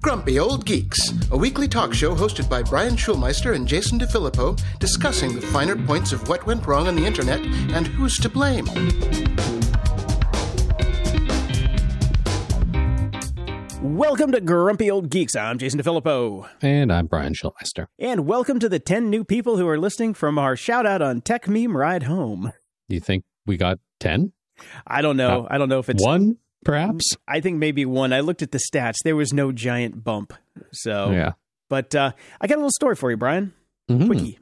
Grumpy Old Geeks, a weekly talk show hosted by Brian Schulmeister and Jason DeFilippo, discussing the finer points of what went wrong on the internet and who's to blame. Welcome to Grumpy Old Geeks. I'm Jason DeFilippo. And I'm Brian Schulmeister. And welcome to the 10 new people who are listening from our shout out on Techmeme Ride Home. You think we got 10? I don't know. Uh, I don't know if it's One, perhaps? I think maybe one. I looked at the stats. There was no giant bump. So, Yeah. but uh, I got a little story for you, Brian. Mhm. Quickie.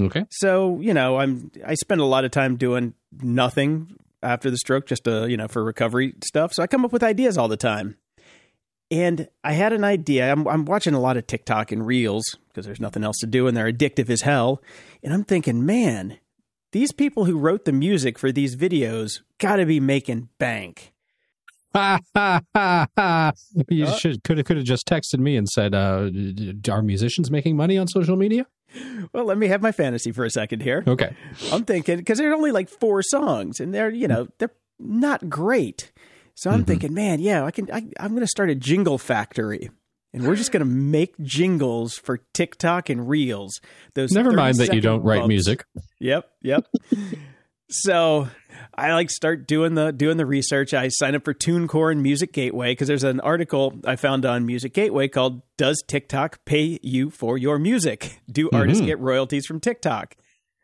Okay. So, you know, I'm I spend a lot of time doing nothing after the stroke just to, you know, for recovery stuff. So I come up with ideas all the time. And I had an idea. I'm I'm watching a lot of TikTok and Reels because there's nothing else to do and they're addictive as hell. And I'm thinking, man, these people who wrote the music for these videos got to be making bank. Ha ha ha ha. You Uh. should could have could have just texted me and said, uh, "Are musicians making money on social media?" Well, let me have my fantasy for a second here. Okay. I'm thinking because there's only like four songs, and they're you know they're not great. So I'm Mhm. thinking, man, yeah, I can. I, I'm going to start a jingle factory, and we're just going to make jingles for TikTok and Reels. Those Never mind that you don't write bumps. music. Yep, yep. so I like start doing the doing the research. I sign up for TuneCore and Music Gateway because there's an article I found on Music Gateway called "Does TikTok Pay You for Your Music? Do artists Mhm. get royalties from TikTok?"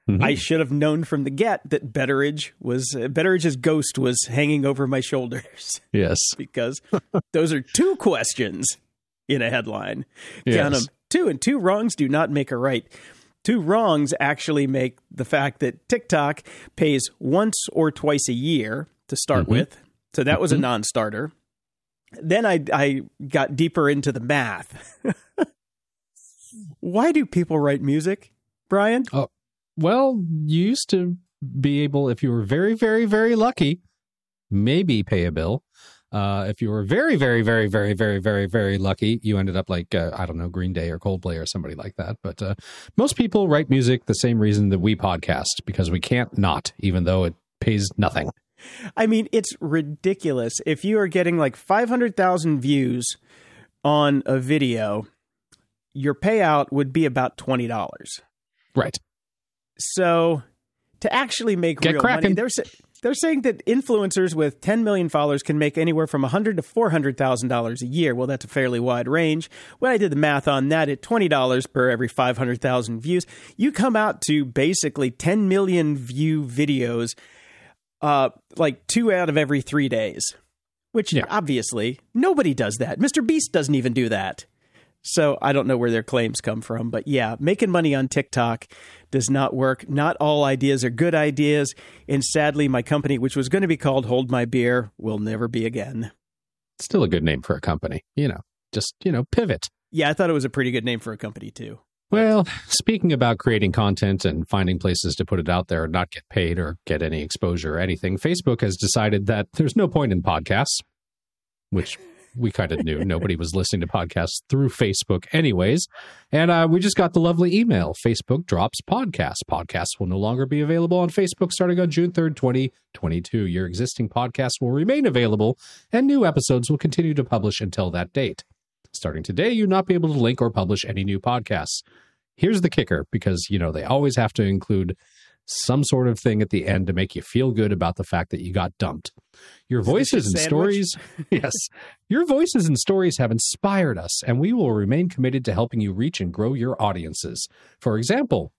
Mhm. I should have known from the get that Betteridge was uh, Betteridge's ghost was hanging over my shoulders yes. because those are two questions in a headline. Count Yes. them. Two and two wrongs do not make a right. Two wrongs actually make the fact that TikTok pays once or twice a year to start Mhm. with. So that was a Mhm. non starter. Then I, I got deeper into the math. Why do people write music, Brian? Well, you used to be able, if you were very, very, very lucky, maybe pay a bill. Uh, if you were very, very, very, very, very, very, very lucky, you ended up like uh, I don't know Green Day or Coldplay or somebody like that. But uh, most people write music the same reason that we podcast because we can't not, even though it pays nothing. I mean, it's ridiculous. If you are getting like 500,000 views on a video, your payout would be about $20. Right. So to actually make Get real money, cracking. they're, sa- they're saying that influencers with 10 million followers can make anywhere from 100 to $400,000 a year. Well, that's a fairly wide range. When I did the math on that at $20 per every 500,000 views, you come out to basically 10 million view videos uh, like two out of every three days, which Yeah. obviously nobody does that. Mr. Beast doesn't even do that. So I don't know where their claims come from, but yeah, making money on TikTok does not work. Not all ideas are good ideas, and sadly, my company, which was going to be called Hold My Beer, will never be again. Still a good name for a company, you know. Just you know, pivot. Yeah, I thought it was a pretty good name for a company too. Well, speaking about creating content and finding places to put it out there and not get paid or get any exposure or anything, Facebook has decided that there's no point in podcasts, which we kind of knew. Nobody was listening to podcasts through Facebook, anyways. And uh, we just got the lovely email Facebook drops podcasts. Podcasts will no longer be available on Facebook starting on June 3rd, 2022. Your existing podcasts will remain available, and new episodes will continue to publish until that date. Starting today, you'll not be able to link or publish any new podcasts. Here's the kicker because, you know, they always have to include some sort of thing at the end to make you feel good about the fact that you got dumped. Your voices and sandwich? stories, yes, your voices and stories have inspired us, and we will remain committed to helping you reach and grow your audiences. For example,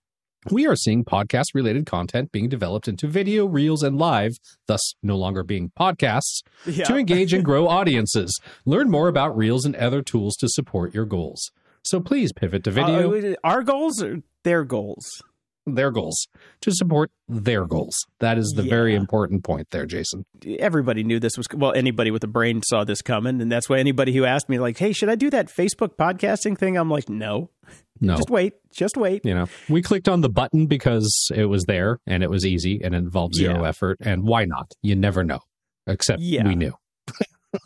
we are seeing podcast related content being developed into video, reels, and live, thus no longer being podcasts, Yeah. to engage and grow audiences. Learn more about reels and other tools to support your goals. So please pivot to video, Uh, our goals are their goals. Their goals, to support their goals. That is the very important point there, Jason. everybody knew this was well anybody with a brain saw this coming and that's why anybody who asked me like hey should i do that facebook podcasting thing i'm like no No. just wait just wait you know, we clicked on the button because it was there and it was easy and it involved zero Yeah. effort. And why not? You never know. Except Yeah. we knew.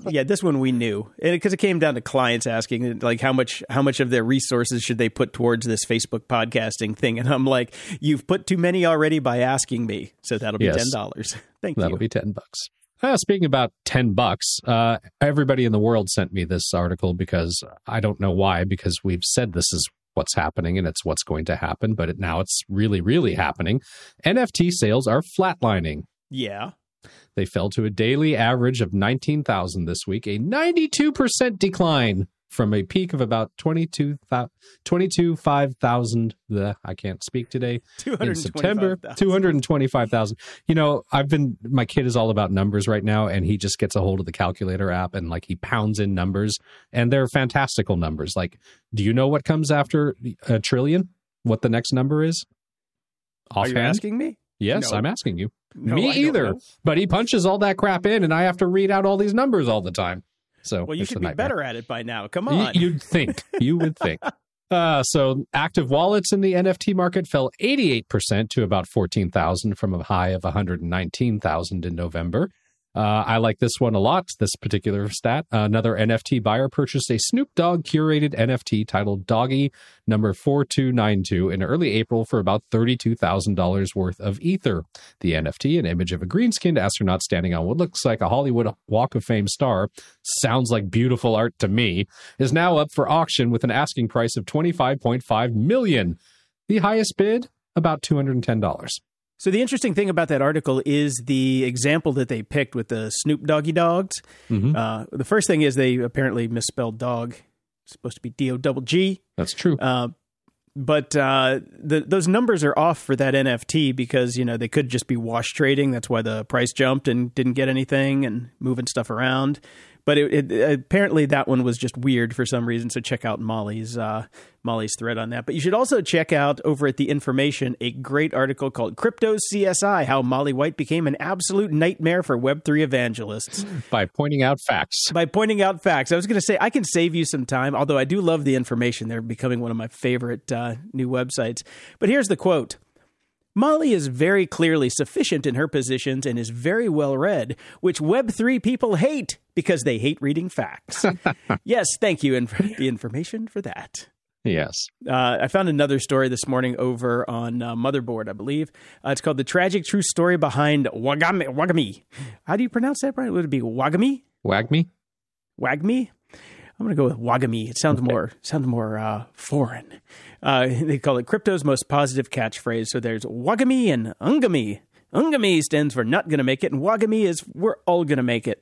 yeah this one we knew because it came down to clients asking like how much how much of their resources should they put towards this facebook podcasting thing and i'm like you've put too many already by asking me so that'll be Yes. ten dollars thank you. That'll be 10 bucks. Uh, speaking about 10 bucks, uh, everybody in the world sent me this article because I don't know why, because we've said this is what's happening and it's what's going to happen, but it, now it's really, really happening. NFT sales are flatlining. Yeah. They fell to a daily average of 19,000 this week, a 92% decline from a peak of about 22, 22 5,000. I can't speak today. In September, 225,000. You know, I've been, my kid is all about numbers right now, and he just gets a hold of the calculator app and like he pounds in numbers, and they're fantastical numbers. Like, do you know what comes after a trillion? What the next number is? Offhand? Are you asking me? Yes, no. I'm asking you. No, me either. But he punches all that crap in, and I have to read out all these numbers all the time. So well, you should be better at it by now. Come on, you'd think. You would think. Uh, so active wallets in the NFT market fell 88% to about 14,000 from a high of 119,000 in November. Uh, I like this one a lot, this particular stat. Another NFT buyer purchased a Snoop Dogg curated NFT titled Doggy number 4292 in early April for about $32,000 worth of Ether. The NFT, an image of a green skinned astronaut standing on what looks like a Hollywood Walk of Fame star, sounds like beautiful art to me, is now up for auction with an asking price of 25.5 million. The highest bid, about $210. So the interesting thing about that article is the example that they picked with the Snoop Doggy Dogs. Mm-hmm. Uh, the first thing is they apparently misspelled dog. It's supposed to be D O double G. That's true. Uh, but uh, the, those numbers are off for that NFT because you know they could just be wash trading. That's why the price jumped and didn't get anything and moving stuff around. But it, it, apparently that one was just weird for some reason. So check out Molly's uh, Molly's thread on that. But you should also check out over at the Information a great article called "Crypto CSI: How Molly White Became an Absolute Nightmare for Web three Evangelists." By pointing out facts. By pointing out facts. I was going to say I can save you some time, although I do love the information. They're becoming one of my favorite uh, new websites. But here's the quote. Molly is very clearly sufficient in her positions and is very well read, which Web3 people hate because they hate reading facts. yes, thank you, and the information for that. Yes. Uh, I found another story this morning over on uh, Motherboard, I believe. Uh, it's called The Tragic True Story Behind Wagami. Wagami. How do you pronounce that, Brian? Would it be Wagami? Wagme? Wagme? I'm going to go with Wagami. It sounds more sounds more uh, foreign. Uh, they call it crypto's most positive catchphrase. So there's Wagami and Ungami. Ungami stands for not going to make it, and Wagami is we're all going to make it.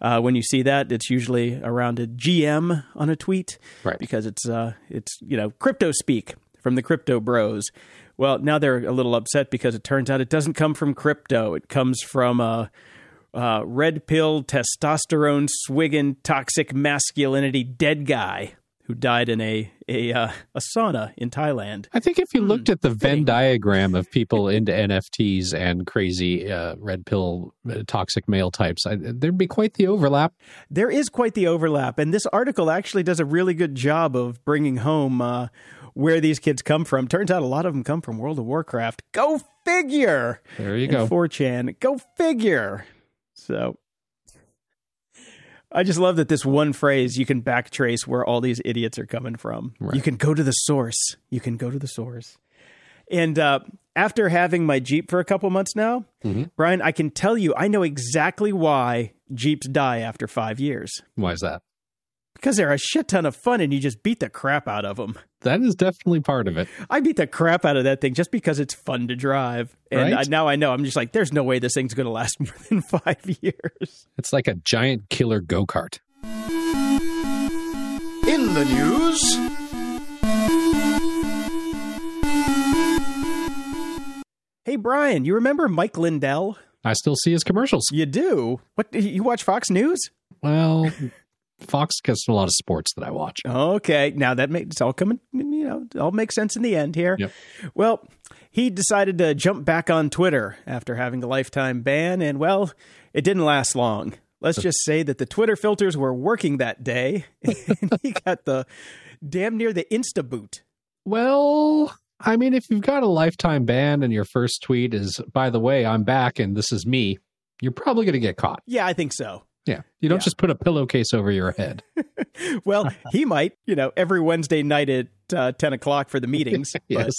Uh, when you see that, it's usually around a GM on a tweet, right? Because it's uh, it's you know crypto speak from the crypto bros. Well, now they're a little upset because it turns out it doesn't come from crypto. It comes from a. uh, red pill, testosterone swigging, toxic masculinity dead guy who died in a a, uh, a sauna in Thailand. I think if you looked at the Venn diagram of people into NFTs and crazy uh, red pill uh, toxic male types, I, there'd be quite the overlap. There is quite the overlap, and this article actually does a really good job of bringing home uh, where these kids come from. Turns out a lot of them come from World of Warcraft. Go figure. There you go. 4chan. Go figure. So I just love that this one phrase you can backtrace where all these idiots are coming from. Right. You can go to the source. You can go to the source. And uh, after having my Jeep for a couple months now, mm-hmm. Brian, I can tell you I know exactly why Jeeps die after five years. Why is that? because they're a shit ton of fun and you just beat the crap out of them. That is definitely part of it. I beat the crap out of that thing just because it's fun to drive. And right? I, now I know. I'm just like, there's no way this thing's going to last more than five years. It's like a giant killer go kart. In the news. Hey, Brian, you remember Mike Lindell? I still see his commercials. You do? What? You watch Fox News? Well, Fox gets a lot of sports that I watch. Okay, now that makes it's all coming. You know, all makes sense in the end here. Yep. Well, he decided to jump back on Twitter after having a lifetime ban, and well, it didn't last long. Let's just say that the Twitter filters were working that day, and he got the damn near the insta boot. Well, I mean, if you've got a lifetime ban and your first tweet is, "By the way, I'm back and this is me," you're probably going to get caught. Yeah, I think so. Yeah. You don't yeah. just put a pillowcase over your head. well, he might, you know, every Wednesday night at uh, 10 o'clock for the meetings. but yes.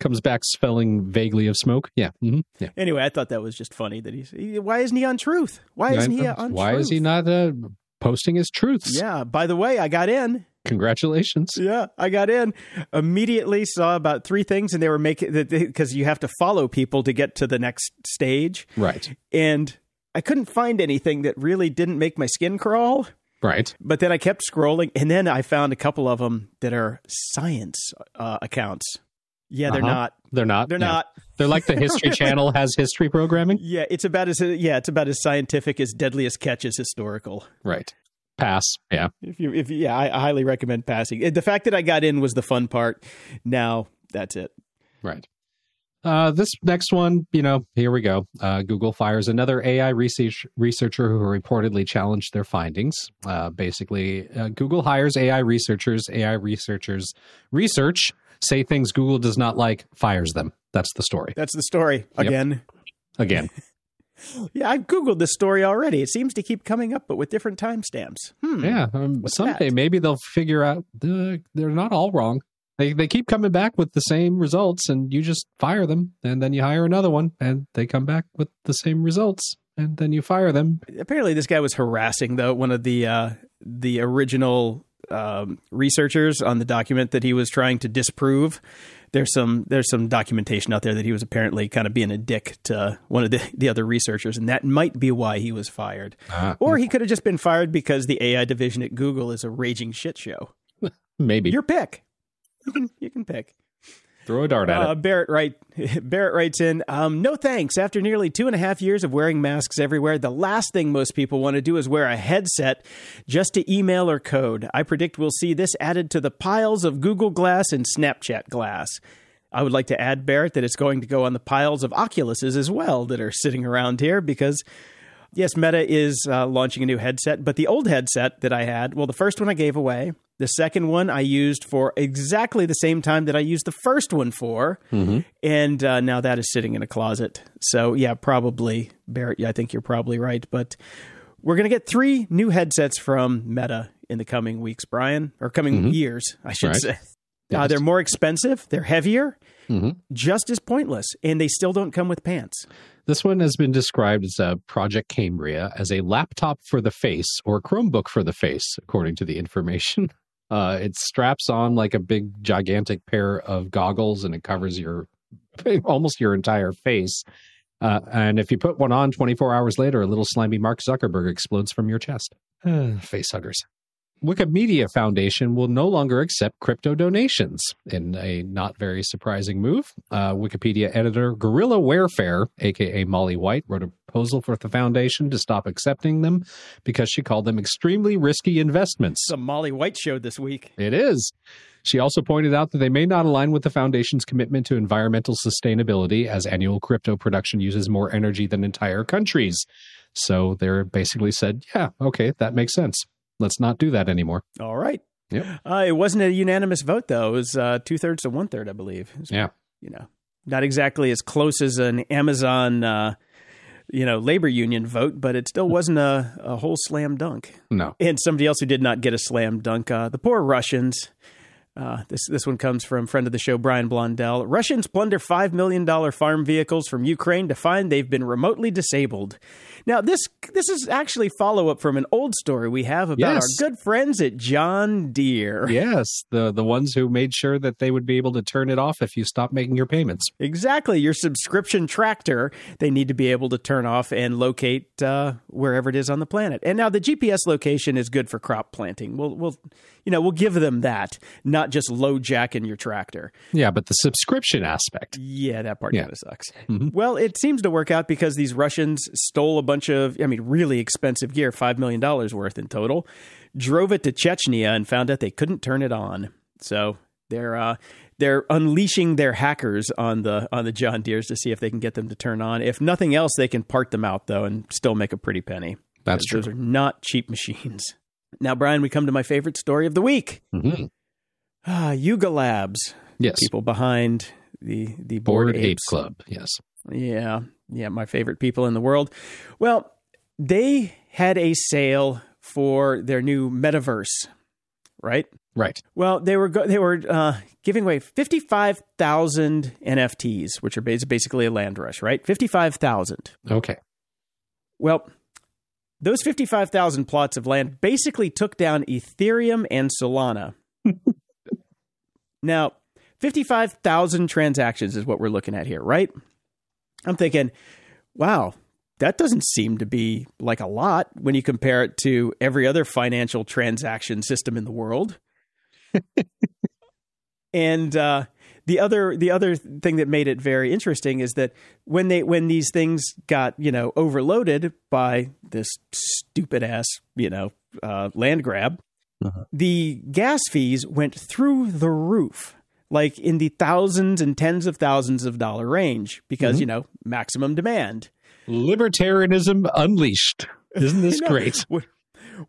Comes back smelling vaguely of smoke. Yeah. hmm Yeah. Anyway, I thought that was just funny that he's, he, why isn't he on truth? Why isn't he on Why is he not uh, posting his truths? Yeah. By the way, I got in. Congratulations. Yeah, I got in immediately. Saw about three things, and they were making that because you have to follow people to get to the next stage, Right. and I couldn't find anything that really didn't make my skin crawl. Right. But then I kept scrolling, and then I found a couple of them that are science uh, accounts. Yeah, they're Uh-huh. not. They're not. They're Yeah. not. They're like the History Channel has history programming. Yeah, it's about as yeah, it's about as scientific as Deadliest Catch is historical. Right. Pass. Yeah. If you, if yeah, I, I highly recommend passing. The fact that I got in was the fun part. Now that's it. Right. Uh, this next one, you know, here we go. Uh, Google fires another AI research researcher who reportedly challenged their findings. Uh, basically, uh, Google hires AI researchers. AI researchers research, say things Google does not like, fires them. That's the story. That's the story Yep. again. Again, Yeah, I've googled this story already. It seems to keep coming up, but with different timestamps. Hmm. yeah. Um, someday that? maybe they'll figure out uh, they're not all wrong. They they keep coming back with the same results, and you just fire them, and then you hire another one, and they come back with the same results, and then you fire them, Apparently, this guy was harassing though one of the uh, the original um, researchers on the document that he was trying to disprove. There's some there's some documentation out there that he was apparently kind of being a dick to one of the, the other researchers, and that might be why he was fired. Ah, Or he could have just been fired because the AI division at Google is a raging shit show. maybe Your pick. You can you can pick. throw a dart at Uh, it. Barrett write Barrett writes in, um, no thanks. After nearly two and a half years of wearing masks everywhere, the last thing most people want to do is wear a headset just to email or code. I predict we'll see this added to the piles of Google Glass and Snapchat Glass. I would like to add, Barrett, that it's going to go on the piles of Oculuses as well that are sitting around here because yes, Meta is uh, launching a new headset, but the old headset that I had, well, the first one I gave away. The second one I used for exactly the same time that I used the first one for. And uh, now that is sitting in a closet. So, yeah, probably, Barrett, yeah, I think you're probably right. But we're going to get three new headsets from Meta in the coming weeks, Brian, or coming years, I should Right. say. Uh, they're more expensive, they're heavier, Mhm. just as pointless, and they still don't come with pants. This one has been described as a Project Cambria as a laptop for the face or Chromebook for the face, according to the information. Uh, it straps on like a big, gigantic pair of goggles and it covers your almost your entire face. Uh, and if you put one on 24 hours later, a little slimy Mark Zuckerberg explodes from your chest. face huggers. Wikimedia Foundation will no longer accept crypto donations in a not very surprising move. Uh, Wikipedia editor Gorilla Warfare, aka Molly White, wrote a proposal for the foundation to stop accepting them because she called them extremely risky investments. A Molly White show this week. It is. She also pointed out that they may not align with the foundation's commitment to environmental sustainability, as annual crypto production uses more energy than entire countries. So they're basically said, yeah, okay, that makes sense. Let's not do that anymore. All right. Yep. Uh, it wasn't a unanimous vote, though. It was uh, two thirds to one third, I believe. Was, Yeah. You know, not exactly as close as an Amazon, uh, you know, labor union vote, but it still wasn't a, a whole slam dunk. No. And somebody else who did not get a slam dunk, uh, the poor Russians. Uh, this this one comes from friend of the show Brian Blondell. Russians plunder five million dollar farm vehicles from Ukraine to find they've been remotely disabled. Now this this is actually follow up from an old story we have about Yes. our good friends at John Deere. Yes, the the ones who made sure that they would be able to turn it off if you stop making your payments. Exactly, your subscription tractor they need to be able to turn off and locate uh, wherever it is on the planet. And now the GPS location is good for crop planting. We'll we'll you know we'll give them that, not just low jack in your tractor. Yeah, but the subscription aspect. Yeah, that part Yeah. kind of sucks. Well, it seems to work out because these Russians stole a bunch of, I mean, really expensive gear, $5 million worth in total, drove it to Chechnya and found out they couldn't turn it on. So they're, uh, they're unleashing their hackers on the on the John Deeres to see if they can get them to turn on. If nothing else, they can part them out though and still make a pretty penny. That's true. Those are not cheap machines. Now, Brian, we come to my favorite story of the week. Mhm. Ah, Yuga Labs, Yes. people behind the the Bored, Bored Ape Apes. Club. Yes. Yeah, yeah, my favorite people in the world. Well, they had a sale for their new metaverse. right? Right. Well, they were go- they were uh, giving away fifty five thousand NFTs, which are basically a land rush, right? Fifty five thousand. Okay. Well, those fifty five thousand plots of land basically took down Ethereum and Solana. now, fifty five thousand transactions is what we're looking at here, right? I'm thinking, wow, that doesn't seem to be like a lot when you compare it to every other financial transaction system in the world. and uh, the other the other thing that made it very interesting is that when they when these things got you know overloaded by this stupid ass you know uh, land grab, the gas fees went through the roof. Like in the thousands and tens of thousands of dollar range because, you know, maximum demand. Libertarianism unleashed. Isn't this know. great?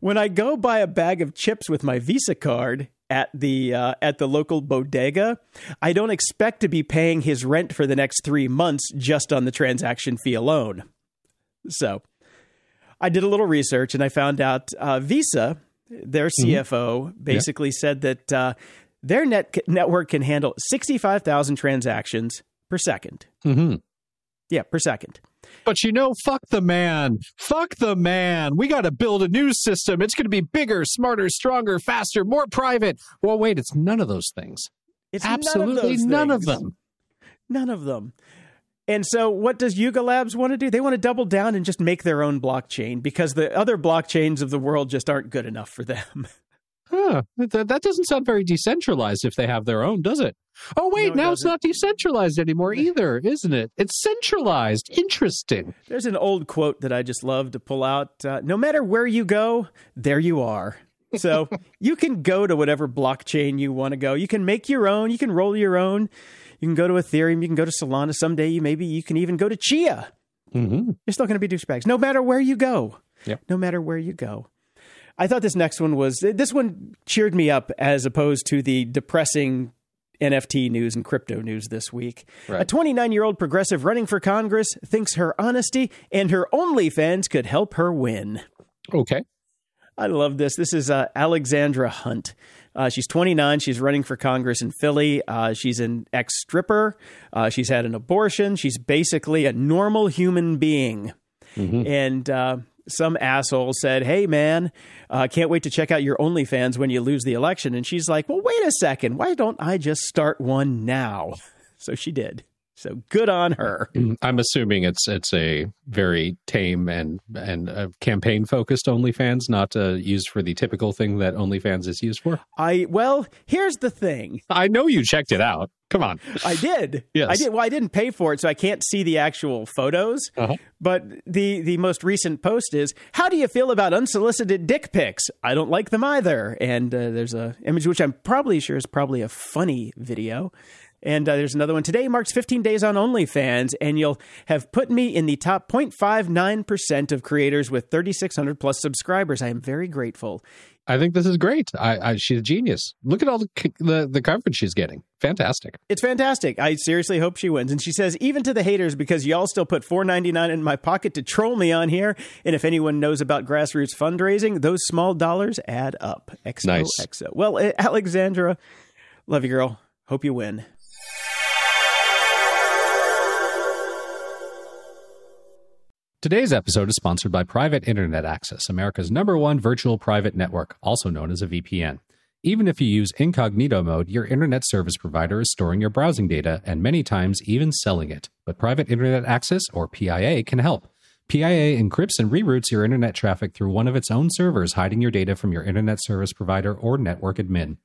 When I go buy a bag of chips with my Visa card at the uh, at the local bodega, I don't expect to be paying his rent for the next three months just on the transaction fee alone. So, I did a little research and I found out uh, Visa, their CFO, basically said that uh, their net network can handle sixty five thousand transactions per second. hmm Yeah, per second. But you know, fuck the man. Fuck the man. We got to build a new system. It's going to be bigger, smarter, stronger, faster, more private. Well, wait, it's none of those things. It's Absolutely none of, none of them. None of them. And so, what does Yuga Labs want to do? They want to double down and just make their own blockchain because the other blockchains of the world just aren't good enough for them. Huh. That, that doesn't sound very decentralized if they have their own, does it? Oh, wait, No, it now it's doesn't. not decentralized anymore either, isn't it? It's centralized. Interesting. There's an old quote that I just love to pull out uh, No matter where you go, there you are. So, you can go to whatever blockchain you want to go. You can make your own, you can roll your own. You can go to Ethereum, you can go to Solana. Someday, you maybe you can even go to Chia. Mm-hmm. You're still going to be douchebags, no matter where you go. Yep. No matter where you go. I thought this next one was this one cheered me up as opposed to the depressing NFT news and crypto news this week. Right. A 29 year old progressive running for Congress thinks her honesty and her OnlyFans could help her win. Okay. I love this. This is uh, Alexandra Hunt. Uh, she's 29. She's running for Congress in Philly. Uh, she's an ex stripper. Uh, she's had an abortion. She's basically a normal human being. And uh, some asshole said, Hey, man, uh, can't wait to check out your OnlyFans when you lose the election. And she's like, Well, wait a second. Why don't I just start one now? So she did. So good on her. I'm assuming it's it's a very tame and and uh, campaign focused OnlyFans, not uh, used for the typical thing that OnlyFans is used for. I, well, here's the thing. I know you checked it out. Come on. I did. Yes. I did. Well, I didn't pay for it, so I can't see the actual photos. Uh-huh. But the the most recent post is, "How do you feel about unsolicited dick pics? I don't like them either." And uh, there's a image which I'm probably sure is probably a funny video. And uh, there's another one. Today marks 15 days on OnlyFans, and you'll have put me in the top 0.59% of creators with 3,600 plus subscribers. I am very grateful. I think this is great. I, I she's a genius. Look at all the, the the coverage she's getting. Fantastic. It's fantastic. I seriously hope she wins. And she says, even to the haters, because y'all still put four ninety nine in my pocket to troll me on here. And if anyone knows about grassroots fundraising, those small dollars add up. XO, Nice. XO. Well, eh, Alexandra, love you, girl. Hope you win. Today's episode is sponsored by Private Internet Access, America's number one virtual private network, also known as a VPN. Even if you use incognito mode, your internet service provider is storing your browsing data and many times even selling it. But Private Internet Access, or PIA, can help. PIA encrypts and reroutes your internet traffic through one of its own servers, hiding your data from your internet service provider or network admin.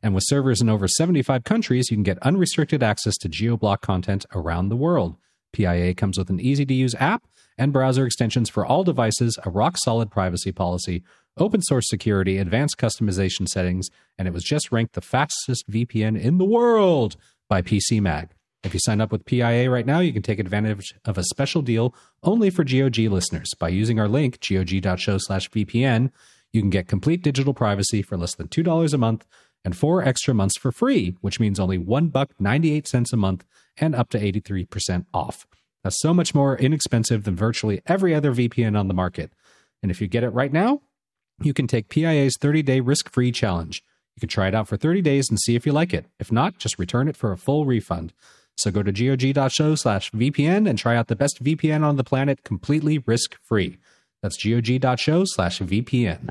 And with servers in over 75 countries, you can get unrestricted access to geoblock content around the world. PIA comes with an easy to use app and browser extensions for all devices, a rock solid privacy policy, open source security, advanced customization settings, and it was just ranked the fastest VPN in the world by PC Mag. If you sign up with PIA right now, you can take advantage of a special deal only for GOG listeners. By using our link, gog.show slash VPN, you can get complete digital privacy for less than $2 a month and four extra months for free, which means only one buck 98 cents a month and up to 83% off. That's so much more inexpensive than virtually every other VPN on the market. And if you get it right now, you can take PIA's 30-day risk-free challenge. You can try it out for 30 days and see if you like it. If not, just return it for a full refund. So go to gog.show slash VPN and try out the best VPN on the planet completely risk free. That's gog.show slash VPN.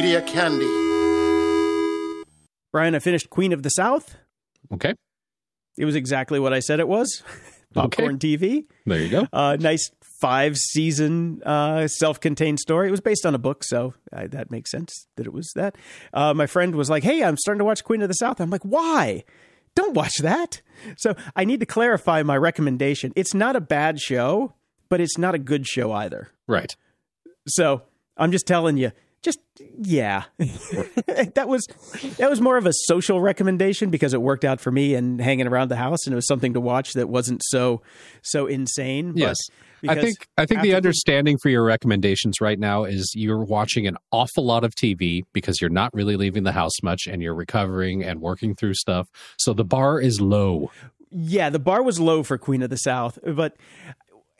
Media Candy. Brian, I finished Queen of the South. Okay. It was exactly what I said it was. Popcorn Okay. TV. There you go. Uh, nice five season uh, self contained story. It was based on a book, so uh, that makes sense that it was that. Uh, my friend was like, Hey, I'm starting to watch Queen of the South. I'm like, Why? Don't watch that. So I need to clarify my recommendation. It's not a bad show, but it's not a good show either. Right. So I'm just telling you, just yeah, that was that was more of a social recommendation because it worked out for me and hanging around the house, and it was something to watch that wasn't so so insane. but Yes. I think I think the understanding for your recommendations right now is you're watching an awful lot of TV because you're not really leaving the house much and you're recovering and working through stuff. So the bar is low. yeah, the bar was low for Queen of the South, but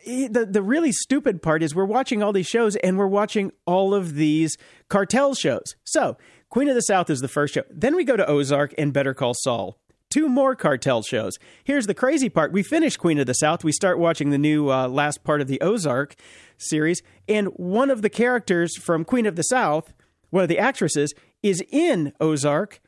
the the really stupid part is we're watching all these shows and we're watching all of these cartel shows. So, Queen of the South is the first show. Then we go to Ozark and Better Call Saul. Two more cartel shows. Here's the crazy part. We finish Queen of the South. We start watching the new uh, last part of the Ozark series. And one of the characters from Queen of the South, one of the actresses, is in Ozark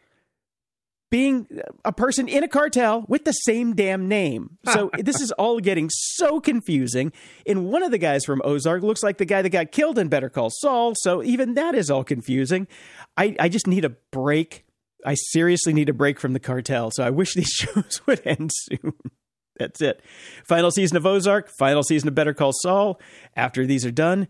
being a person in a cartel with the same damn name. So this is all getting so confusing. And one of the guys from Ozark looks like the guy that got killed in Better Call Saul. So even that is all confusing. I, I just need a break. I seriously need a break from the cartel. So I wish these shows would end soon. That's it. Final season of Ozark, final season of Better Call Saul. After these are done,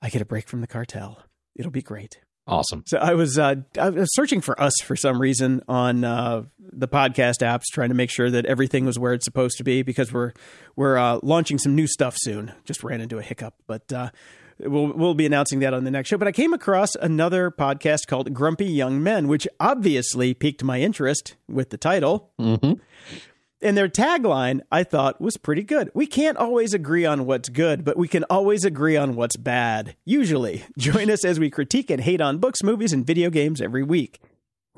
I get a break from the cartel. It'll be great. Awesome. So I was uh, I was searching for us for some reason on uh, the podcast apps, trying to make sure that everything was where it's supposed to be because we're we're uh, launching some new stuff soon. Just ran into a hiccup, but uh, we'll we'll be announcing that on the next show. But I came across another podcast called Grumpy Young Men, which obviously piqued my interest with the title. hmm And their tagline, I thought, was pretty good. We can't always agree on what's good, but we can always agree on what's bad. Usually. Join us as we critique and hate on books, movies, and video games every week.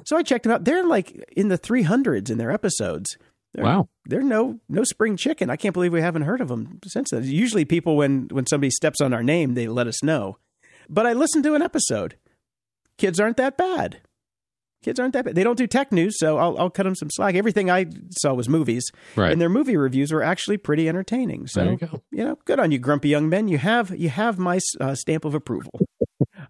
So I checked them out. They're like in the 300s in their episodes. They're, Wow. They're no no spring chicken. I can't believe we haven't heard of them since then. Usually people when when somebody steps on our name, they let us know. But I listened to an episode. Kids aren't that bad. Kids aren't that bad. They don't do tech news, so I'll, I'll cut them some slack. Everything I saw was movies, Right. and their movie reviews were actually pretty entertaining. So you you know, good on you, grumpy young men. You have you have my uh, stamp of approval.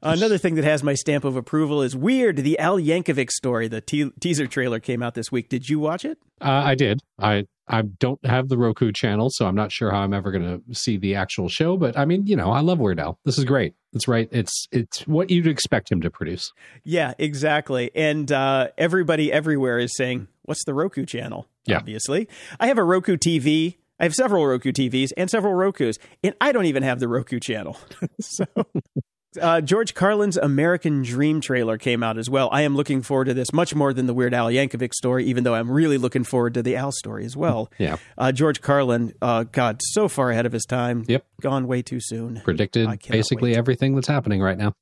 Another thing that has my stamp of approval is Weird, the Al Yankovic story. The te- teaser trailer came out this week. Did you watch it? Uh, I did. I I don't have the Roku channel, so I'm not sure how I'm ever going to see the actual show. But I mean, you know, I love Weird Al. This is great. It's right. It's it's what you'd expect him to produce. Yeah, exactly. And uh, everybody everywhere is saying, "What's the Roku channel?" Yeah. Obviously, I have a Roku TV. I have several Roku TVs and several Roku's, and I don't even have the Roku channel. so. Uh, George Carlin's American Dream trailer came out as well. I am looking forward to this much more than the Weird Al Yankovic story, even though I'm really looking forward to the Al story as well. Yeah. Uh, George Carlin, uh, God, so far ahead of his time. Yep. Gone way too soon. Predicted basically wait. everything that's happening right now.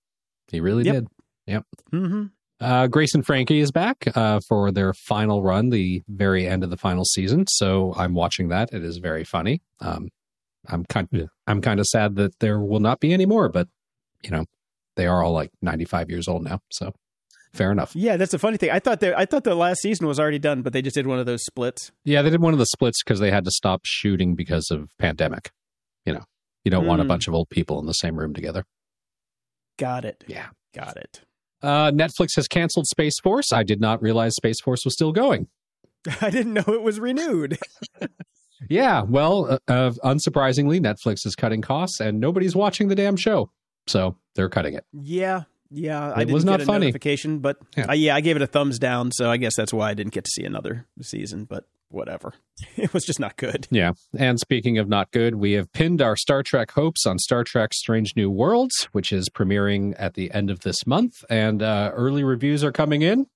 He really Yep. did. Yep. hmm Uh, Grace and Frankie is back uh, for their final run, the very end of the final season. So I'm watching that. It is very funny. Um, I'm kind of I'm kind of sad that there will not be any more, but you know, they are all like 95 years old now. So fair enough. Yeah, that's the funny thing. I thought that I thought the last season was already done, but they just did one of those splits. Yeah, they did one of the splits because they had to stop shooting because of pandemic. You know, you don't want a Hmm. bunch of old people in the same room together. Got it. Yeah. Got it. Uh, Netflix has canceled Space Force. I did not realize Space Force was still going. I didn't know it was renewed. Yeah, well, uh, uh, unsurprisingly, Netflix is cutting costs, and nobody's watching the damn show, so they're cutting it. Yeah, yeah. I didn't was not get a funny. notification, but Yeah. yeah. yeah, I gave it a thumbs down. So I guess that's why I didn't get to see another season. But whatever, it was just not good. Yeah, and speaking of not good, we have pinned our Star Trek hopes on Star Trek: Strange New Worlds, which is premiering at the end of this month, and uh, early reviews are coming in.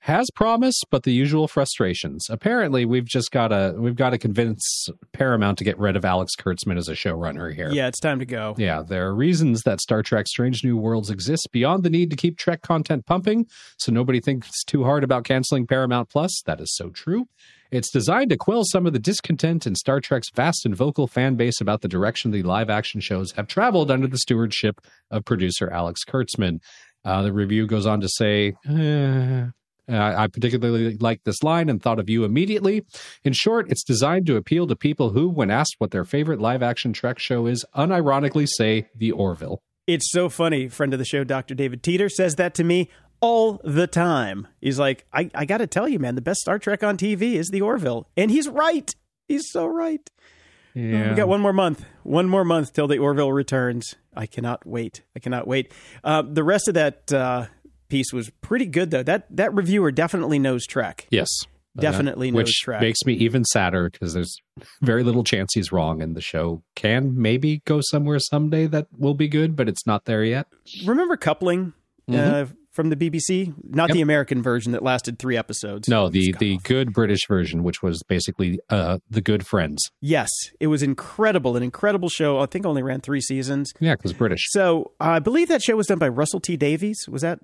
Has promise, but the usual frustrations. Apparently, we've just got to we've got to convince Paramount to get rid of Alex Kurtzman as a showrunner here. Yeah, it's time to go. Yeah, there are reasons that Star Trek Strange New Worlds exists beyond the need to keep Trek content pumping, so nobody thinks too hard about canceling Paramount Plus. That is so true. It's designed to quell some of the discontent in Star Trek's vast and vocal fan base about the direction the live action shows have traveled under the stewardship of producer Alex Kurtzman. Uh, the review goes on to say, eh, I I particularly like this line and thought of you immediately. In short, it's designed to appeal to people who, when asked what their favorite live action Trek show is, unironically say The Orville. It's so funny. Friend of the show, Dr. David Teeter, says that to me all the time. He's like, I, I got to tell you, man, the best Star Trek on TV is The Orville. And he's right. He's so right. Yeah. We got one more month. One more month till the Orville returns. I cannot wait. I cannot wait. Uh, the rest of that uh, piece was pretty good, though. That that reviewer definitely knows Trek. Yes. Definitely Uh, knows which Trek. makes me even sadder because there's very little chance he's wrong, and the show can maybe go somewhere someday that will be good, but it's not there yet. Remember coupling uh, from the BBC? Not Mm-hmm. Yep. the American version that lasted three episodes. No, the the gone. good British version, which was basically uh, the Good Friends. yes, it was incredible. An incredible show. I think only ran three seasons. Yeah, because British. So I believe that show was done by Russell T Davies. Was that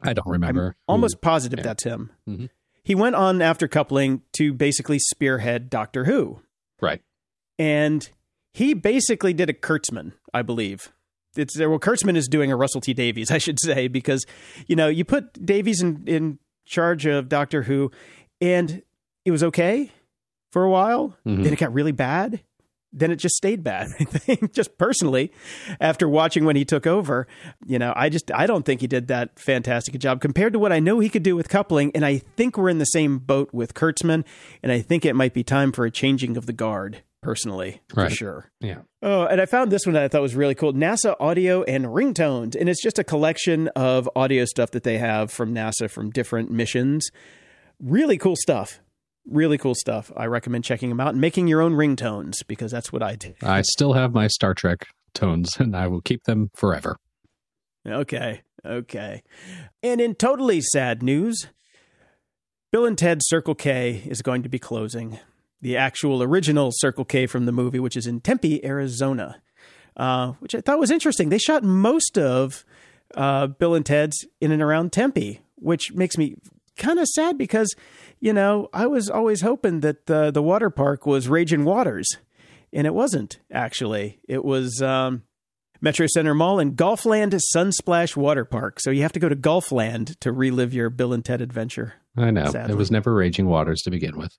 I don't remember. almost who- positive yeah. that's him? Mhm. He went on after coupling to basically spearhead Doctor Who. right. and he basically did a Kurtzman, I believe. It's well, Kurtzman is doing a Russell T Davies, I should say, because you know you put Davies in in charge of Doctor Who, and it was okay for a while. Mhm. Then it got really bad. Then it just stayed bad. I think, just personally, after watching when he took over, you know, I just I don't think he did that fantastic a job compared to what I know he could do with coupling. And I think we're in the same boat with Kurtzman, and I think it might be time for a changing of the guard. Personally, for Right. sure. Yeah. Oh, and I found this one that I thought was really cool NASA audio and ringtones. And it's just a collection of audio stuff that they have from NASA from different missions. Really cool stuff. Really cool stuff. I recommend checking them out and making your own ringtones because that's what I did. I still have my Star Trek tones, and I will keep them forever. Okay. Okay. And in totally sad news, Bill and Ted's Circle K is going to be closing. The actual original Circle K from the movie, which is in Tempe, Arizona, uh, which I thought was interesting. They shot most of uh, Bill and Ted's in and around Tempe, which makes me kind of sad because, you know, I was always hoping that the, the water park was Raging Waters, and it wasn't actually. It was. Um, Metro Center Mall and Golfland Sunsplash Water Park. So you have to go to Golfland to relive your Bill and Ted adventure. I know. Sadly. It was never Raging Waters to begin with.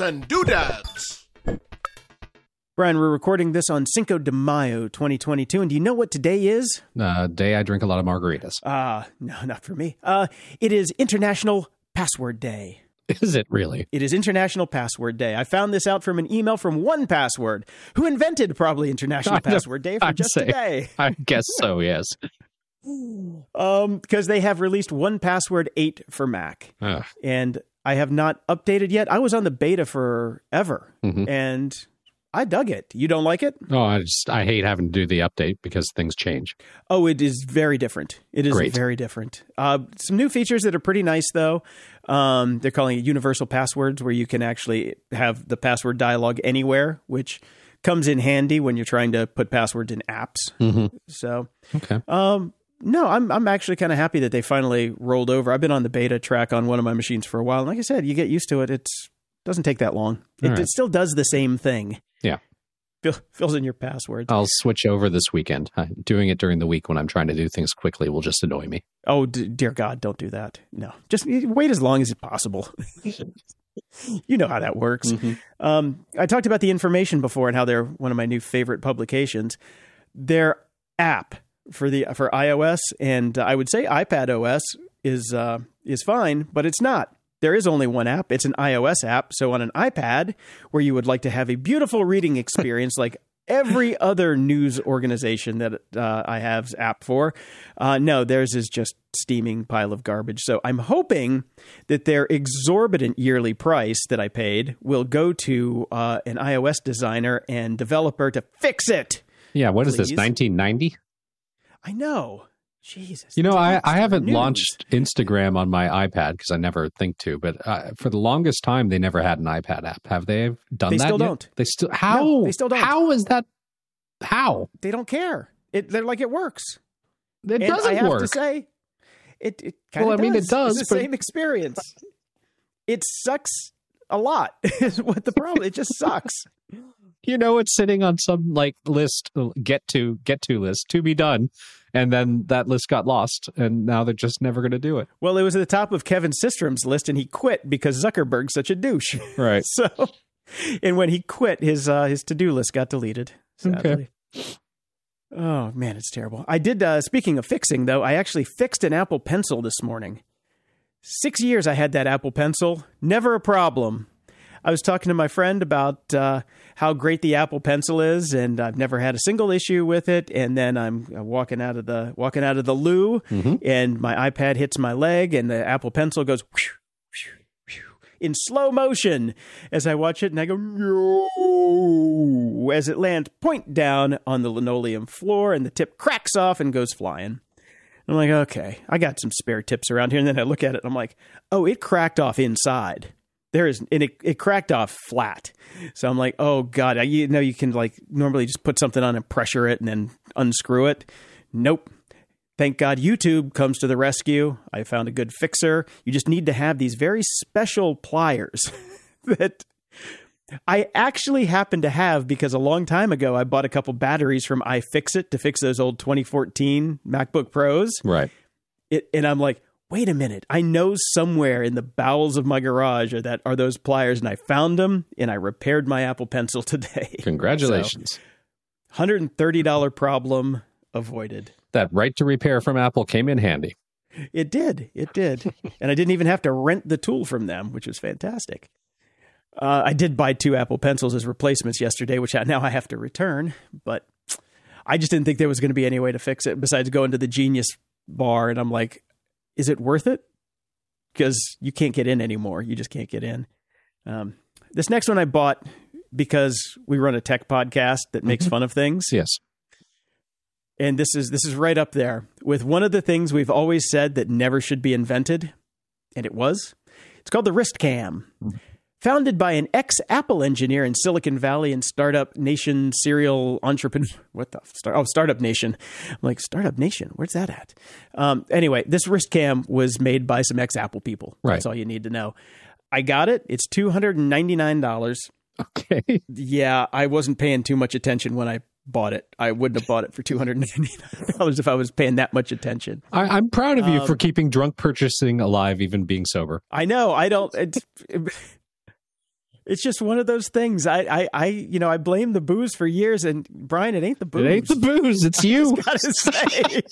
Ups and doodads. Brian, we're recording this on Cinco de Mayo 2022. And do you know what today is? Uh, day I drink a lot of margaritas. Uh, no, not for me. Uh, it is International Password Day. Is it really? It is International Password Day. I found this out from an email from 1Password, who invented probably International I'd- Password Day for I'd just say. today. I guess so. Yes. um, because they have released 1Password eight for Mac, Ugh. and I have not updated yet. I was on the beta forever, Mhm. and I dug it. You don't like it? Oh, I just I hate having to do the update because things change. Oh, it is very different. It is Great. very different. Uh, some new features that are pretty nice, though. Um, they're calling it universal passwords, where you can actually have the password dialog anywhere, which comes in handy when you're trying to put passwords in apps. Mm-hmm. So, Okay. um, no, I'm I'm actually kind of happy that they finally rolled over. I've been on the beta track on one of my machines for a while, and like I said, you get used to it. It doesn't take that long. It, right. it still does the same thing. Yeah. Fill, fills in your passwords. I'll switch over this weekend. Doing it during the week when I'm trying to do things quickly will just annoy me. Oh, d- dear God, don't do that. No, just wait as long as possible. you know how that works. Um, I talked about the information before and how they're one of my new favorite publications. Their app for the for iOS and uh, I would say iPad OS is uh, is fine, but it's not. There is only one app. It's an iOS app. So on an iPad, where you would like to have a beautiful reading experience like every other news organization that uh, I have app for, uh, no, theirs is just steaming pile of garbage. So I'm hoping that their exorbitant yearly price that I paid will go to uh, an iOS designer and developer to fix it. Yeah. What is this? 1990? I know. Jesus. You know, I, I haven't news. launched Instagram on my iPad because I never think to. But uh, for the longest time, they never had an iPad app. Have they done They that? still yet? don't. They still how? they still don't. How is that? How They don't care. It, they're like, it works. it and doesn't I have work? to say, it, it kind Well, of I mean, it does, It's the but- same experience. It sucks a lot. Is what the problem? It just sucks. you know, it's sitting on some like list, get to get to list to be done, and then that list got lost, and now they're just never going to do it. Well, it was at the top of Kevin Systrom's list, and he quit because Zuckerberg's such a douche. Right. so, and when he quit, his uh, his to do list got deleted. Sadly. Oh man, it's terrible. I did. Uh, speaking of fixing, though, I actually fixed an Apple Pencil this morning. Six years I had that Apple Pencil, never a problem. I was talking to my friend about uh, how great the Apple Pencil is, and I've never had a single issue with it. And then I'm walking out of the walking out of the loo, and my iPad hits my leg, and the Apple Pencil goes in slow motion as I watch it, and I go no as it lands point down on the linoleum floor, and the tip cracks off and goes flying. I'm like, okay, I got some spare tips around here. And then I look at it, and I'm like, oh, it cracked off inside. There is, and it, it cracked off flat. So I'm like, oh god, I, you know, you can like normally just put something on and pressure it and then unscrew it. Nope. Thank God YouTube comes to the rescue. I found a good fixer. You just need to have these very special pliers that I actually happen to have because a long time ago I bought a couple batteries from iFixit to fix those old 2014 MacBook Pros. Right. It, and I'm like, wait a minute, I know somewhere in the bowels of my garage are that are those pliers, and I found them, and I repaired my Apple Pencil today. Congratulations. Thirty dollar problem avoided. That right to repair from Apple came in handy. It did, it did, and I didn't even have to rent the tool from them, which was fantastic. Uh, I did buy two Apple Pencils as replacements yesterday, which I, now I have to return, but I just didn't think there was going to be any way to fix it besides going to the Genius bar, and I'm like, is it worth it? Because you can't get in anymore. You just can't get in. Um, this next one I bought because we run a tech podcast that makes fun of things Yes. and this is this is right up there with one of the things we've always said that never should be invented, and it was. It's called the Wristcam. Founded by an ex Apple engineer in Silicon Valley and Startup Nation serial entrepreneur. What the? Start, oh, Startup Nation. I'm like, Startup Nation? Where's that at? Um, anyway, this Wristcam was made by some ex Apple people. Right. That's all you need to know. I got it. It's $299. Okay. Yeah, I wasn't paying too much attention when I bought it. I wouldn't have bought it for two hundred ninety nine dollars if I was paying that much attention. I, I'm proud of you Um, for keeping drunk purchasing alive, even being sober. I know. I don't. It's, it's just one of those things. I, I, I, you know, I blame the booze for years, and Brian, it ain't the booze. It ain't the booze, it's you. gotta say.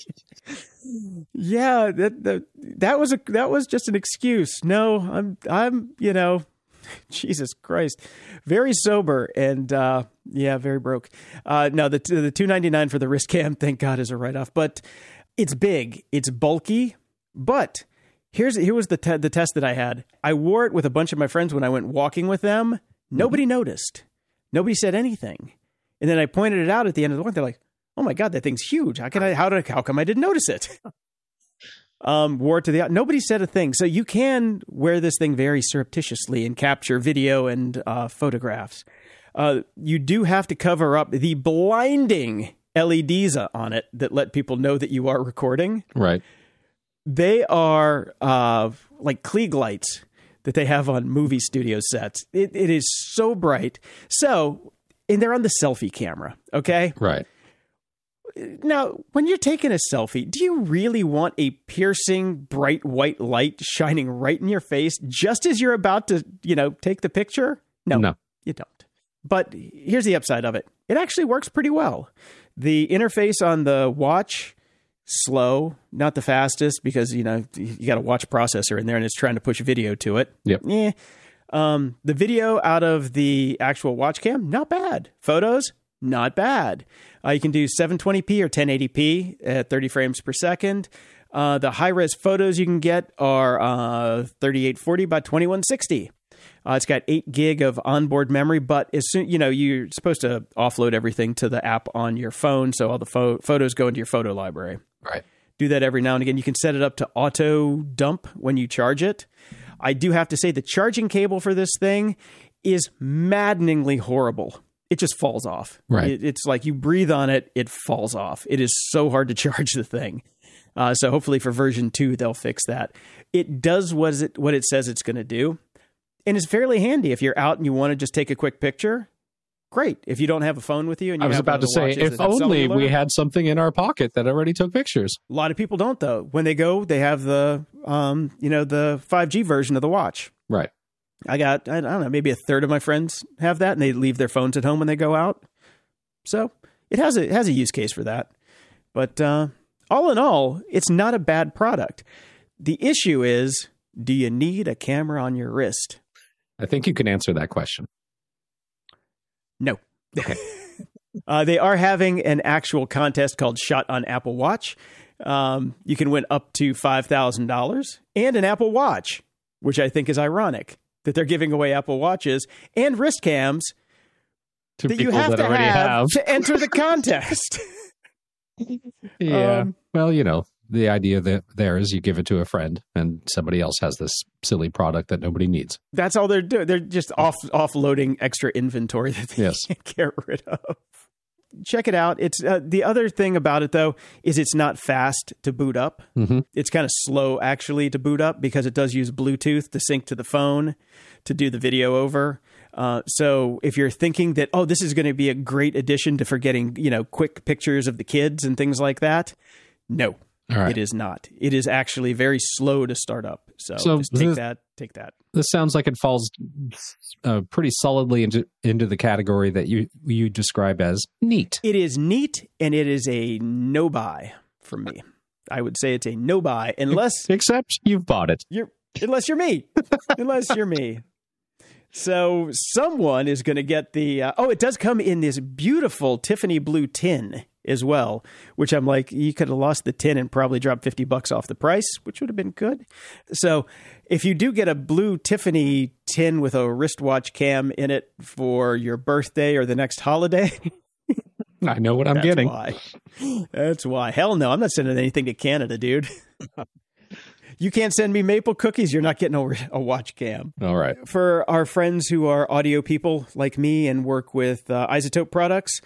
yeah, that, that that was a that was just an excuse. No, I'm I'm you know, Jesus Christ, very sober and uh, yeah, very broke. Uh, no, the the two ninety nine for the Wristcam, thank God, is a write off. But It's big, it's bulky, but here's here was the te- the test that I had. I wore it with a bunch of my friends when I went walking with them. Nobody noticed. Nobody said anything. And then I pointed it out at the end of the walk. They're like, "Oh my god, that thing's huge! How can I? How did? How come I didn't notice it?" um, wore it to the nobody said a thing. So you can wear this thing very surreptitiously and capture video and uh, photographs. Uh, you do have to cover up the blinding LEDs on it that let people know that you are recording. Right. They are uh, like Klieg lights that they have on movie studio sets. It, it is so bright. So, and they're on the selfie camera. Okay. Right. Now, when you're taking a selfie, do you really want a piercing, bright white light shining right in your face just as you're about to, you know, take the picture? No, No. you don't. But here's the upside of it it actually works pretty well. The interface on the watch, slow, not the fastest because, you know, you got a watch processor in there and it's trying to push video to it. Yep. Yeah. Um, the video out of the actual watch cam, not bad. Photos, not bad. Uh, you can do 720p or 1080p at 30 frames per second. Uh, the high res photos you can get are uh, 3840 by 2160. Uh, it's got eight gig of onboard memory, but as soon you know you're supposed to offload everything to the app on your phone, so all the pho- photos go into your photo library Right. do that every now and again. You can set it up to auto dump when you charge it. I do have to say the charging cable for this thing is maddeningly horrible. It just falls off. Right. It- it's like you breathe on it, it falls off. It is so hard to charge the thing. Uh, so hopefully for version two they'll fix that. It does what it what it says it's going to do, and it's fairly handy if you're out and you want to just take a quick picture. Great. If you don't have a phone with you, and you I was about to say, if only cellular- we had something in our pocket that already took pictures. a lot of people don't though. When they go, they have the um, you know, the 5G version of the watch. Right. I got I don't know, maybe a third of my friends have that and they leave their phones at home when they go out. So, it has a it has a use case for that. But uh all in all, it's not a bad product. The issue is, do you need a camera on your wrist? I think you can answer that question. No. uh, they are having an actual contest called Shot on Apple Watch. Um, you can win up to $5,000 and an Apple Watch, which I think is ironic that they're giving away Apple Watches and wrist cams To that you have that to have, have. to enter the contest. Yeah. Um, well, you know, the idea that there is you give it to a friend and somebody else has this silly product that nobody needs. That's all they're doing. They're just off offloading extra inventory that they Yes. can't get rid of. Check it out. It's uh, the other thing about it though is it's not fast to boot up. Mhm. It's kind of slow actually to boot up because it does use Bluetooth to sync to the phone to do the video over. Uh, so if you're thinking that oh this is going to be a great addition to for getting you know quick pictures of the kids and things like that, no, right. it is not. It is actually very slow to start up. So, So just take this- that. Take that. This sounds like it falls uh, pretty solidly into into the category that you you describe as neat. It is neat and it is a no buy for me. I would say it's a no buy unless Except you've bought it. you're unless you're me. unless you're me. So someone is going to get the uh, oh it does come in this beautiful Tiffany blue tin as well, which I'm like you could have lost the tin and probably dropped 50 bucks off the price, which would have been good. So if you do get a blue Tiffany tin with a wristwatch cam in it for your birthday or the next holiday, I know what I'm That's getting. why. That's why. Hell no, I'm not sending anything to Canada, dude. you can't send me maple cookies. You're not getting a, a watch cam. All right. For our friends who are audio people like me and work with uh, iZotope products,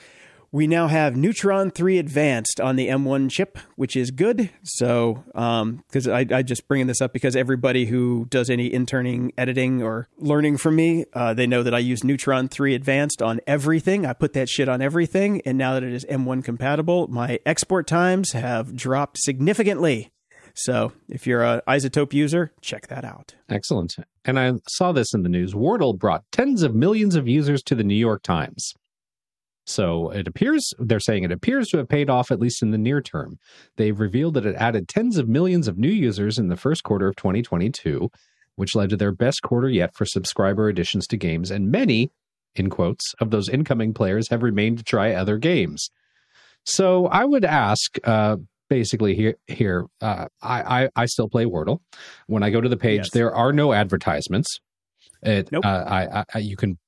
we now have Neutron 3 Advanced on the M1 chip, which is good. So, because I, I just bringing this up because everybody who does any interning, editing, or learning from me, uh, they know that I use Neutron 3 Advanced on everything. I put that shit on everything. And now that it is M1 compatible, my export times have dropped significantly. So, if you're an iZotope user, check that out. Excellent. And I saw this in the news. Wordle brought tens of millions of users to the New York Times. So it appears, they're saying it appears to have paid off at least in the near term. They've revealed that it added tens of millions of new users in the first quarter of 2022, which led to their best quarter yet for subscriber additions to games. And many, in quotes, of those incoming players have remained to try other games. So I would ask, uh, basically here here uh, I, I I still play Wordle. When I go to the page, Yes. there are no advertisements. It, Nope. uh, I, I, I you can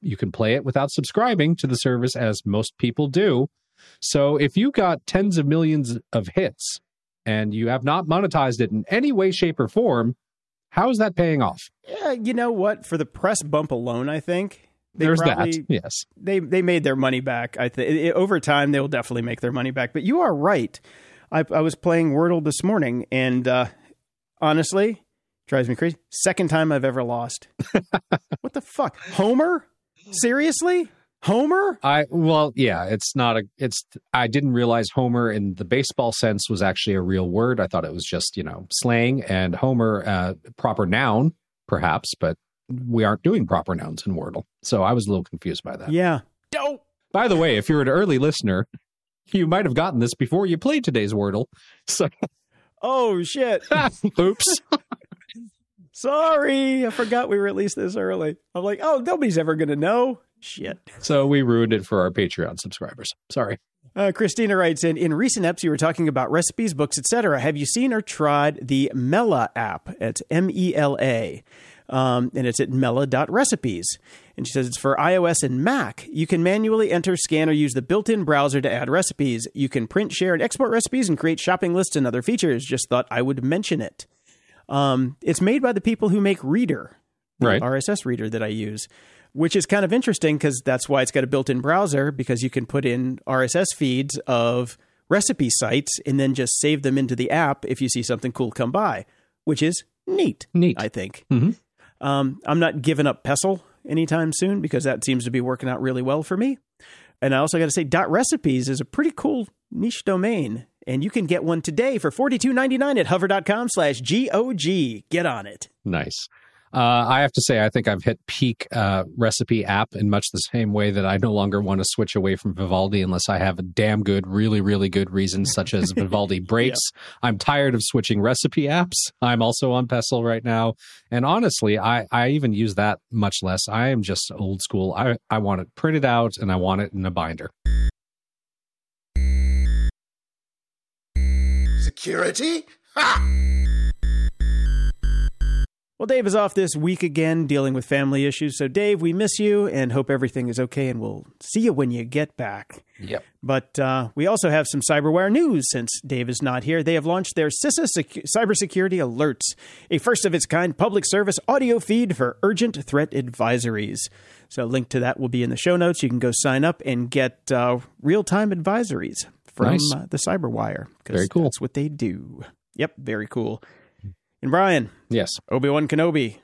you can play it without subscribing to the service, as most people do. So if you got tens of millions of hits and you have not monetized it in any way, shape, or form, how is that paying off? Yeah, you know what? For the press bump alone, I think they There's probably, that. Yes. they they made their money back. I think over time they will definitely make their money back. But you are right. I, I was playing Wordle this morning, and uh, honestly, drives me crazy. Second time I've ever lost. what the fuck, Homer? Seriously, Homer? I well, yeah, it's not a it's I didn't realize Homer in the baseball sense was actually a real word. I thought it was just, you know, slang and Homer uh proper noun perhaps, but we aren't doing proper nouns in Wordle. So I was a little confused by that. Yeah. Dope. By the way, if you're an early listener, you might have gotten this before you played today's Wordle. So Oh shit. oops. Sorry, I forgot we released this early. I'm like, oh, nobody's ever gonna know. Shit. So we ruined it for our Patreon subscribers. Sorry. Uh, Christina writes in In recent eps, you were talking about recipes, books, etc. Have you seen or tried the Mela app? It's M E L A. Um, and it's at mela.recipes. And she says it's for iOS and Mac. You can manually enter, scan, or use the built in browser to add recipes. You can print, share, and export recipes and create shopping lists and other features. Just thought I would mention it. Um, it's made by the people who make Reeder, Right. RSS reader that I use, which is kind of interesting because that's why it's got a built-in browser because you can put in RSS feeds of recipe sites and then just save them into the app if you see something cool come by, which is neat. Neat. I think. Mhm. Um, I'm not giving up Pestle anytime soon because that seems to be working out really well for me. And I also got to say, dot recipes is a pretty cool niche domain, and you can get one today for $42.99 at hover.com slash GOG. Get on it. Nice. Uh, I have to say, I think I've hit peak uh, recipe app in much the same way that I no longer want to switch away from Vivaldi unless I have a damn good, really, really good reason, such as Vivaldi breaks. I'm tired of switching recipe apps. I'm also on Pestle right now. And honestly, I, I even use that much less. I am just old school. I, I want it printed out and I want it in a binder. Security? Ha! Well, Dave is off this week again dealing with family issues. So, Dave, we miss you and hope everything is okay, and we'll see you when you get back. Yep. But uh, we also have some CyberWire news since Dave is not here. They have launched their CISA Secu- Cybersecurity Alerts, a first of its kind public service audio feed for urgent threat advisories. So, a link to that will be in the show notes. You can go sign up and get uh, real time advisories from Nice. uh, the CyberWire. Very cool. That's what they do. Yep, very cool. And Brian, Yes. Obi Wan Kenobi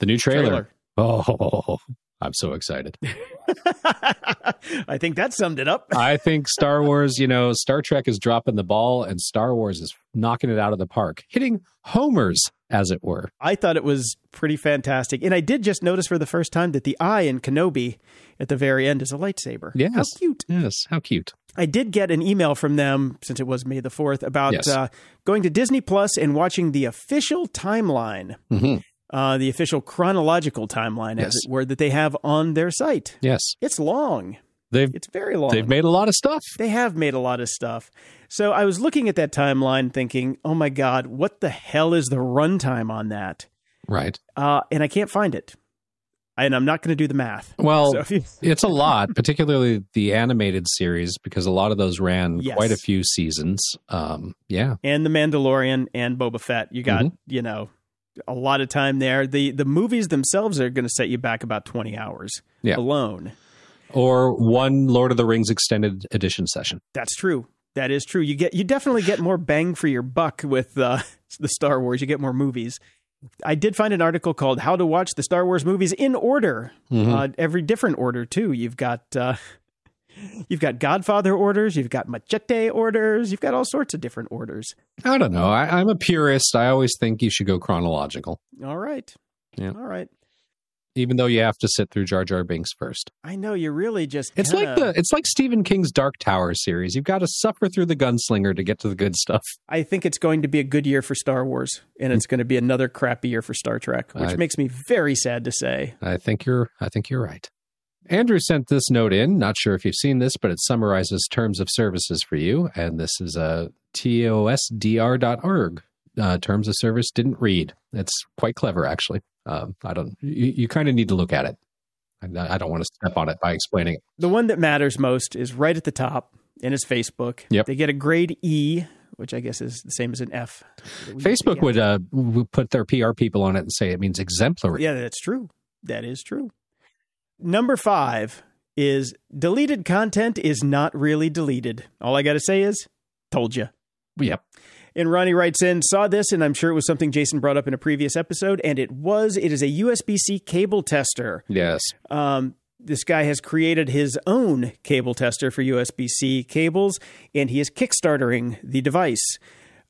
The new trailer. trailer. Oh, I'm so excited. I think that summed it up. I think Star Wars, you know, Star Trek is dropping the ball and Star Wars is knocking it out of the park, hitting homers, as it were. I thought it was pretty fantastic. And I did just notice for the first time that the eye in Kenobi at the very end is a lightsaber. Yes. How cute. Yes. How cute. I did get an email from them, since it was May the 4th, about Yes. uh, going to Disney Plus and watching the official timeline, Mhm. Uh, the official chronological timeline, Yes. as it were, that they have on their site. Yes. It's long. They've It's very long. they've made a lot of stuff. They have made a lot of stuff. So I was looking at that timeline thinking, oh my God, what the hell is the runtime on that? Right. Uh, and I can't find it. And I'm not going to do the math. Well, So it's a lot, particularly the animated series, because a lot of those ran Yes. quite a few seasons. Um, yeah. and The Mandalorian and Boba Fett, you got, Mhm. you know, a lot of time there. The the movies themselves are going to set you back about 20 hours Yeah. alone. Or one Lord of the Rings extended edition session. That's true. That is true. You get you definitely get more bang for your buck with uh, the Star Wars. You get more movies. I did find an article called "How to Watch the Star Wars Movies in Order." Mm-hmm. Uh, every different order too. You've got uh, you've got Godfather orders. You've got Machete orders. You've got all sorts of different orders. I don't know. I, I'm a purist. I always think you should go chronological, All right. Yeah. All right. even though you have to sit through Jar Jar Binks first. I know you're really just. It's kinda- like the it's like Stephen King's Dark Tower series. You've got to suffer through the gunslinger to get to the good stuff. I think it's going to be a good year for Star Wars, and it's mm. going to be another crappy year for Star Trek, which I- makes me very sad to say. I think you're I think you're right. Andrew sent this note in. Not sure if you've seen this, but it summarizes terms of services for you. And this is a tosdr.org. Uh, terms of service didn't read. It's quite clever, actually. Um, I don't. You, you kind of need to look at it. I, I don't want to step on it by explaining it. The one that matters most is right at the top in his Facebook. Yep. They get a grade E, which I guess is the same as an F. Facebook would uh, would put their PR people on it and say it means exemplary. Yeah, that's true. That is true. Number five is deleted content is not really deleted. All I got to say is, told you. Yep. And Ronnie writes in, saw this, and I'm sure it was something Jason brought up in a previous episode, and it was. It is a USB C cable tester. Yes. Um, this guy has created his own cable tester for USB C cables, and he is kickstartering the device.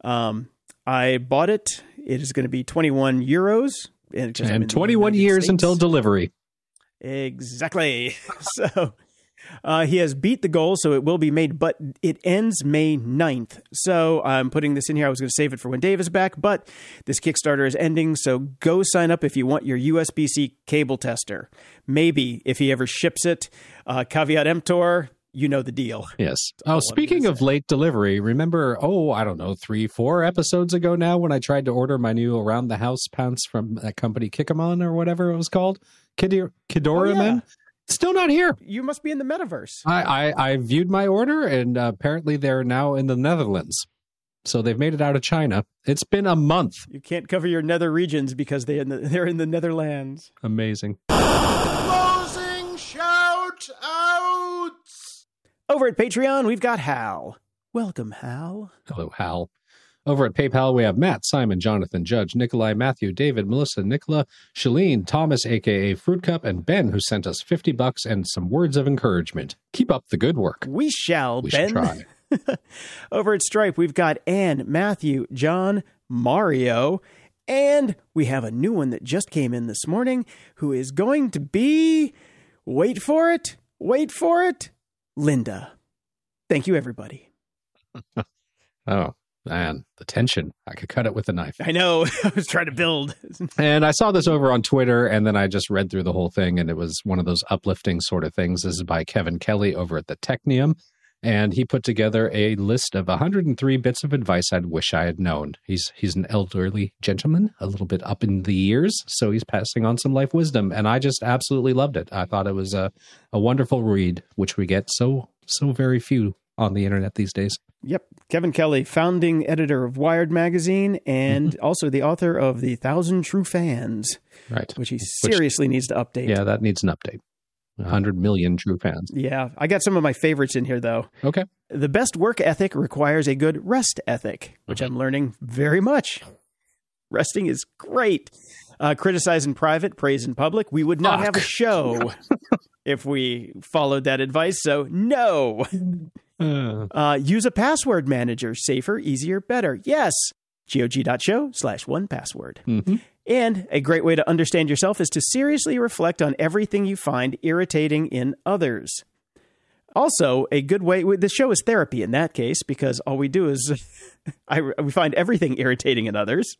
Um, I bought it. It is going to be 21 euros. And, And 21 years States. until delivery. Exactly. so uh, he has beat the goal, so it will be made, but it ends May 9th. So I'm putting this in here. I was going to save it for when Dave is back, but this Kickstarter is ending. So go sign up if you want your USB C cable tester. Maybe if he ever ships it. Uh, caveat emptor, you know the deal. Yes. Oh, speaking of late delivery, remember, oh, I don't know, three, four episodes ago now when I tried to order my new around the house pants from that company Kikkoman or whatever it was called? Kidor- Kidora Oh, yeah. Men? Still not here. You must be in the metaverse. I, I, I viewed my order and uh, apparently they're now in the Netherlands. So they've made it out of China. It's been a month. You can't cover your nether regions because they in the, they're in the Netherlands. Amazing. Closing shout outs. Over at Patreon, we've got Hal. Welcome, Hal. Hello, Hal. Over at PayPal, we have Matt, Simon, Jonathan, Judge, Nikolai, Matthew, David, Melissa, Nicola, Shalene, Thomas, aka Fruit Cup, and Ben, who sent us 50 bucks and some words of encouragement. Keep up the good work. We shall, We Ben. should try. Over at Stripe, we've got Anne, Matthew, John, Mario, and we have a new one that just came in this morning who is going to be, wait for it, wait for it, Linda. Thank you, everybody. Oh, man, the tension. I could cut it with a knife. I know I was trying to build. And I saw this over on Twitter, and then I just read through the whole thing, and it was one of those uplifting sort of things. This is by Kevin Kelly over at the Technium, and he put together a list of 103 bits of advice I'd wish I had known. He's he's an elderly gentleman, a little bit up in the years, so he's passing on some life wisdom, and I just absolutely loved it. I thought it was a a wonderful read, which we get so so very few on the internet these days. Yep. Kevin Kelly, founding editor of Wired Magazine and also the author of The Thousand True Fans, Right. which he seriously needs to update. Yeah, that needs an update. 100 million true fans. Yeah. I got some of my favorites in here, though. Okay. The best work ethic requires a good rest ethic, which I'm learning very much. Resting is great. Uh, criticize in private, praise in public. We would not have a show if we followed that advice. So, no. Uh, Uh, use a password manager. Safer, easier, better. Yes. GOG.show slash 1Password. mhm. And a great way to understand yourself is to seriously reflect on everything you find irritating in others. Also, a good way, the show is therapy in that case because all we do is I, we find everything irritating in others.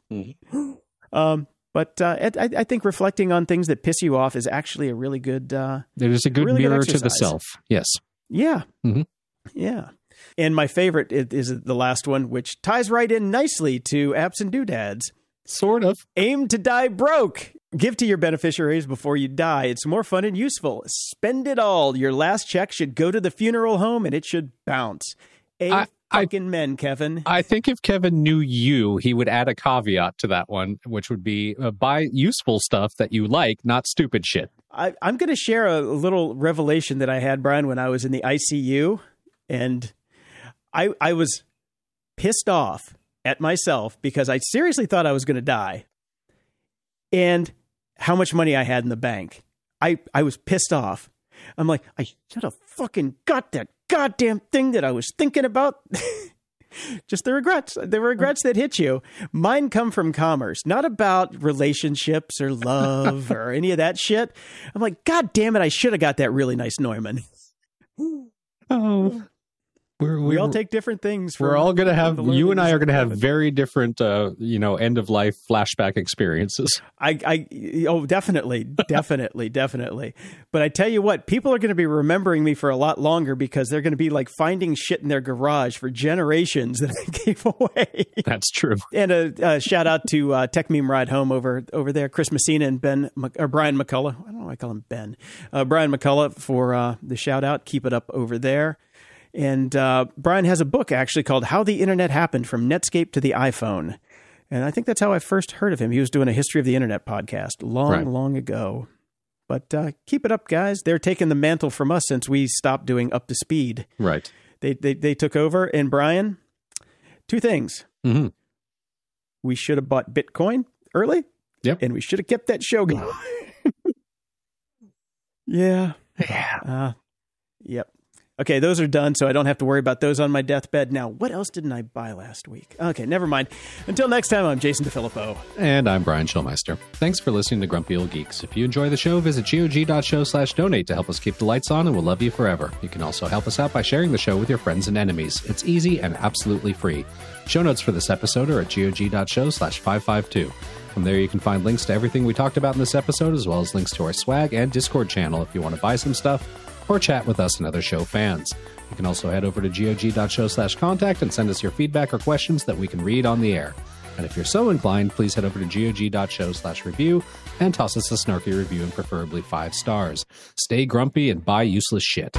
Um, but uh, I, I think reflecting on things that piss you off is actually a really good, uh, It is a good Really good mirror to the self. Yes. yeah. Mhm. Yeah. And my favorite is, is the last one, which ties right in nicely to apps and doodads. Sort of. Aim to die broke. Give to your beneficiaries before you die. It's more fun and useful. Spend it all. Your last check should go to the funeral home and it should bounce. A I- I- fucking men, Kevin. I think if Kevin knew you, he would add a caveat to that one, which would be uh, buy useful stuff that you like, not stupid shit. I, I'm going to share a little revelation that I had, Brian, when I was in the ICU, and I I was pissed off at myself because I seriously thought I was going to die, and how much money I had in the bank. I I was pissed off. I'm like, I should have fucking got that goddamn thing that I was thinking about. Just the regrets, the regrets that hit you. Mine come from commerce, not about relationships or love or any of that shit. I'm like, God damn it, I should have got that really nice Neumann. Oh. We're, we all take different things. We're all going to have, you and I are going to have very different, uh, you know, end of life flashback experiences. I, I, oh, definitely, definitely, definitely. But I tell you what, people are going to be remembering me for a lot longer because they're going to be like finding shit in their garage for generations that I gave away. That's true. and a, a shout out to uh, Techmeme Ride Home over over there, Chris Messina and Ben or Brian McCullough. I don't know why I call him Ben. Uh, Brian McCullough for uh, the shout out. Keep it up over there. And uh, Brian has a book actually called How the Internet Happened from Netscape to the iPhone. And I think that's how I first heard of him. He was doing a History of the Internet podcast long, Right. long ago. But uh, keep it up, guys. They're taking the mantle from us since we stopped doing Up to Speed. Right. They, they, they took over. And Brian, two things. hmm We should have bought Bitcoin early. Yep. And we should have kept that show going. yeah. Yeah. Uh, yep. Okay, those are done, so I don't have to worry about those on my deathbed. Now, what else didn't I buy last week? Okay, never mind. Until next time, I'm Jason DeFilippo. And I'm Brian Schulmeister. Thanks for listening to Grumpy Old Geeks. If you enjoy the show, visit gog.show slash donate to help us keep the lights on, and we'll love you forever. You can also help us out by sharing the show with your friends and enemies. It's easy and absolutely free. Show notes for this episode are at gog.show slash 552. From there, you can find links to everything we talked about in this episode, as well as links to our swag and Discord channel if you want to buy some stuff or chat with us and other show fans. You can also head over to gog.show slash contact and send us your feedback or questions that we can read on the air. And if you're so inclined, please head over to gog.show slash review and toss us a snarky review and preferably five stars. Stay grumpy and buy useless shit.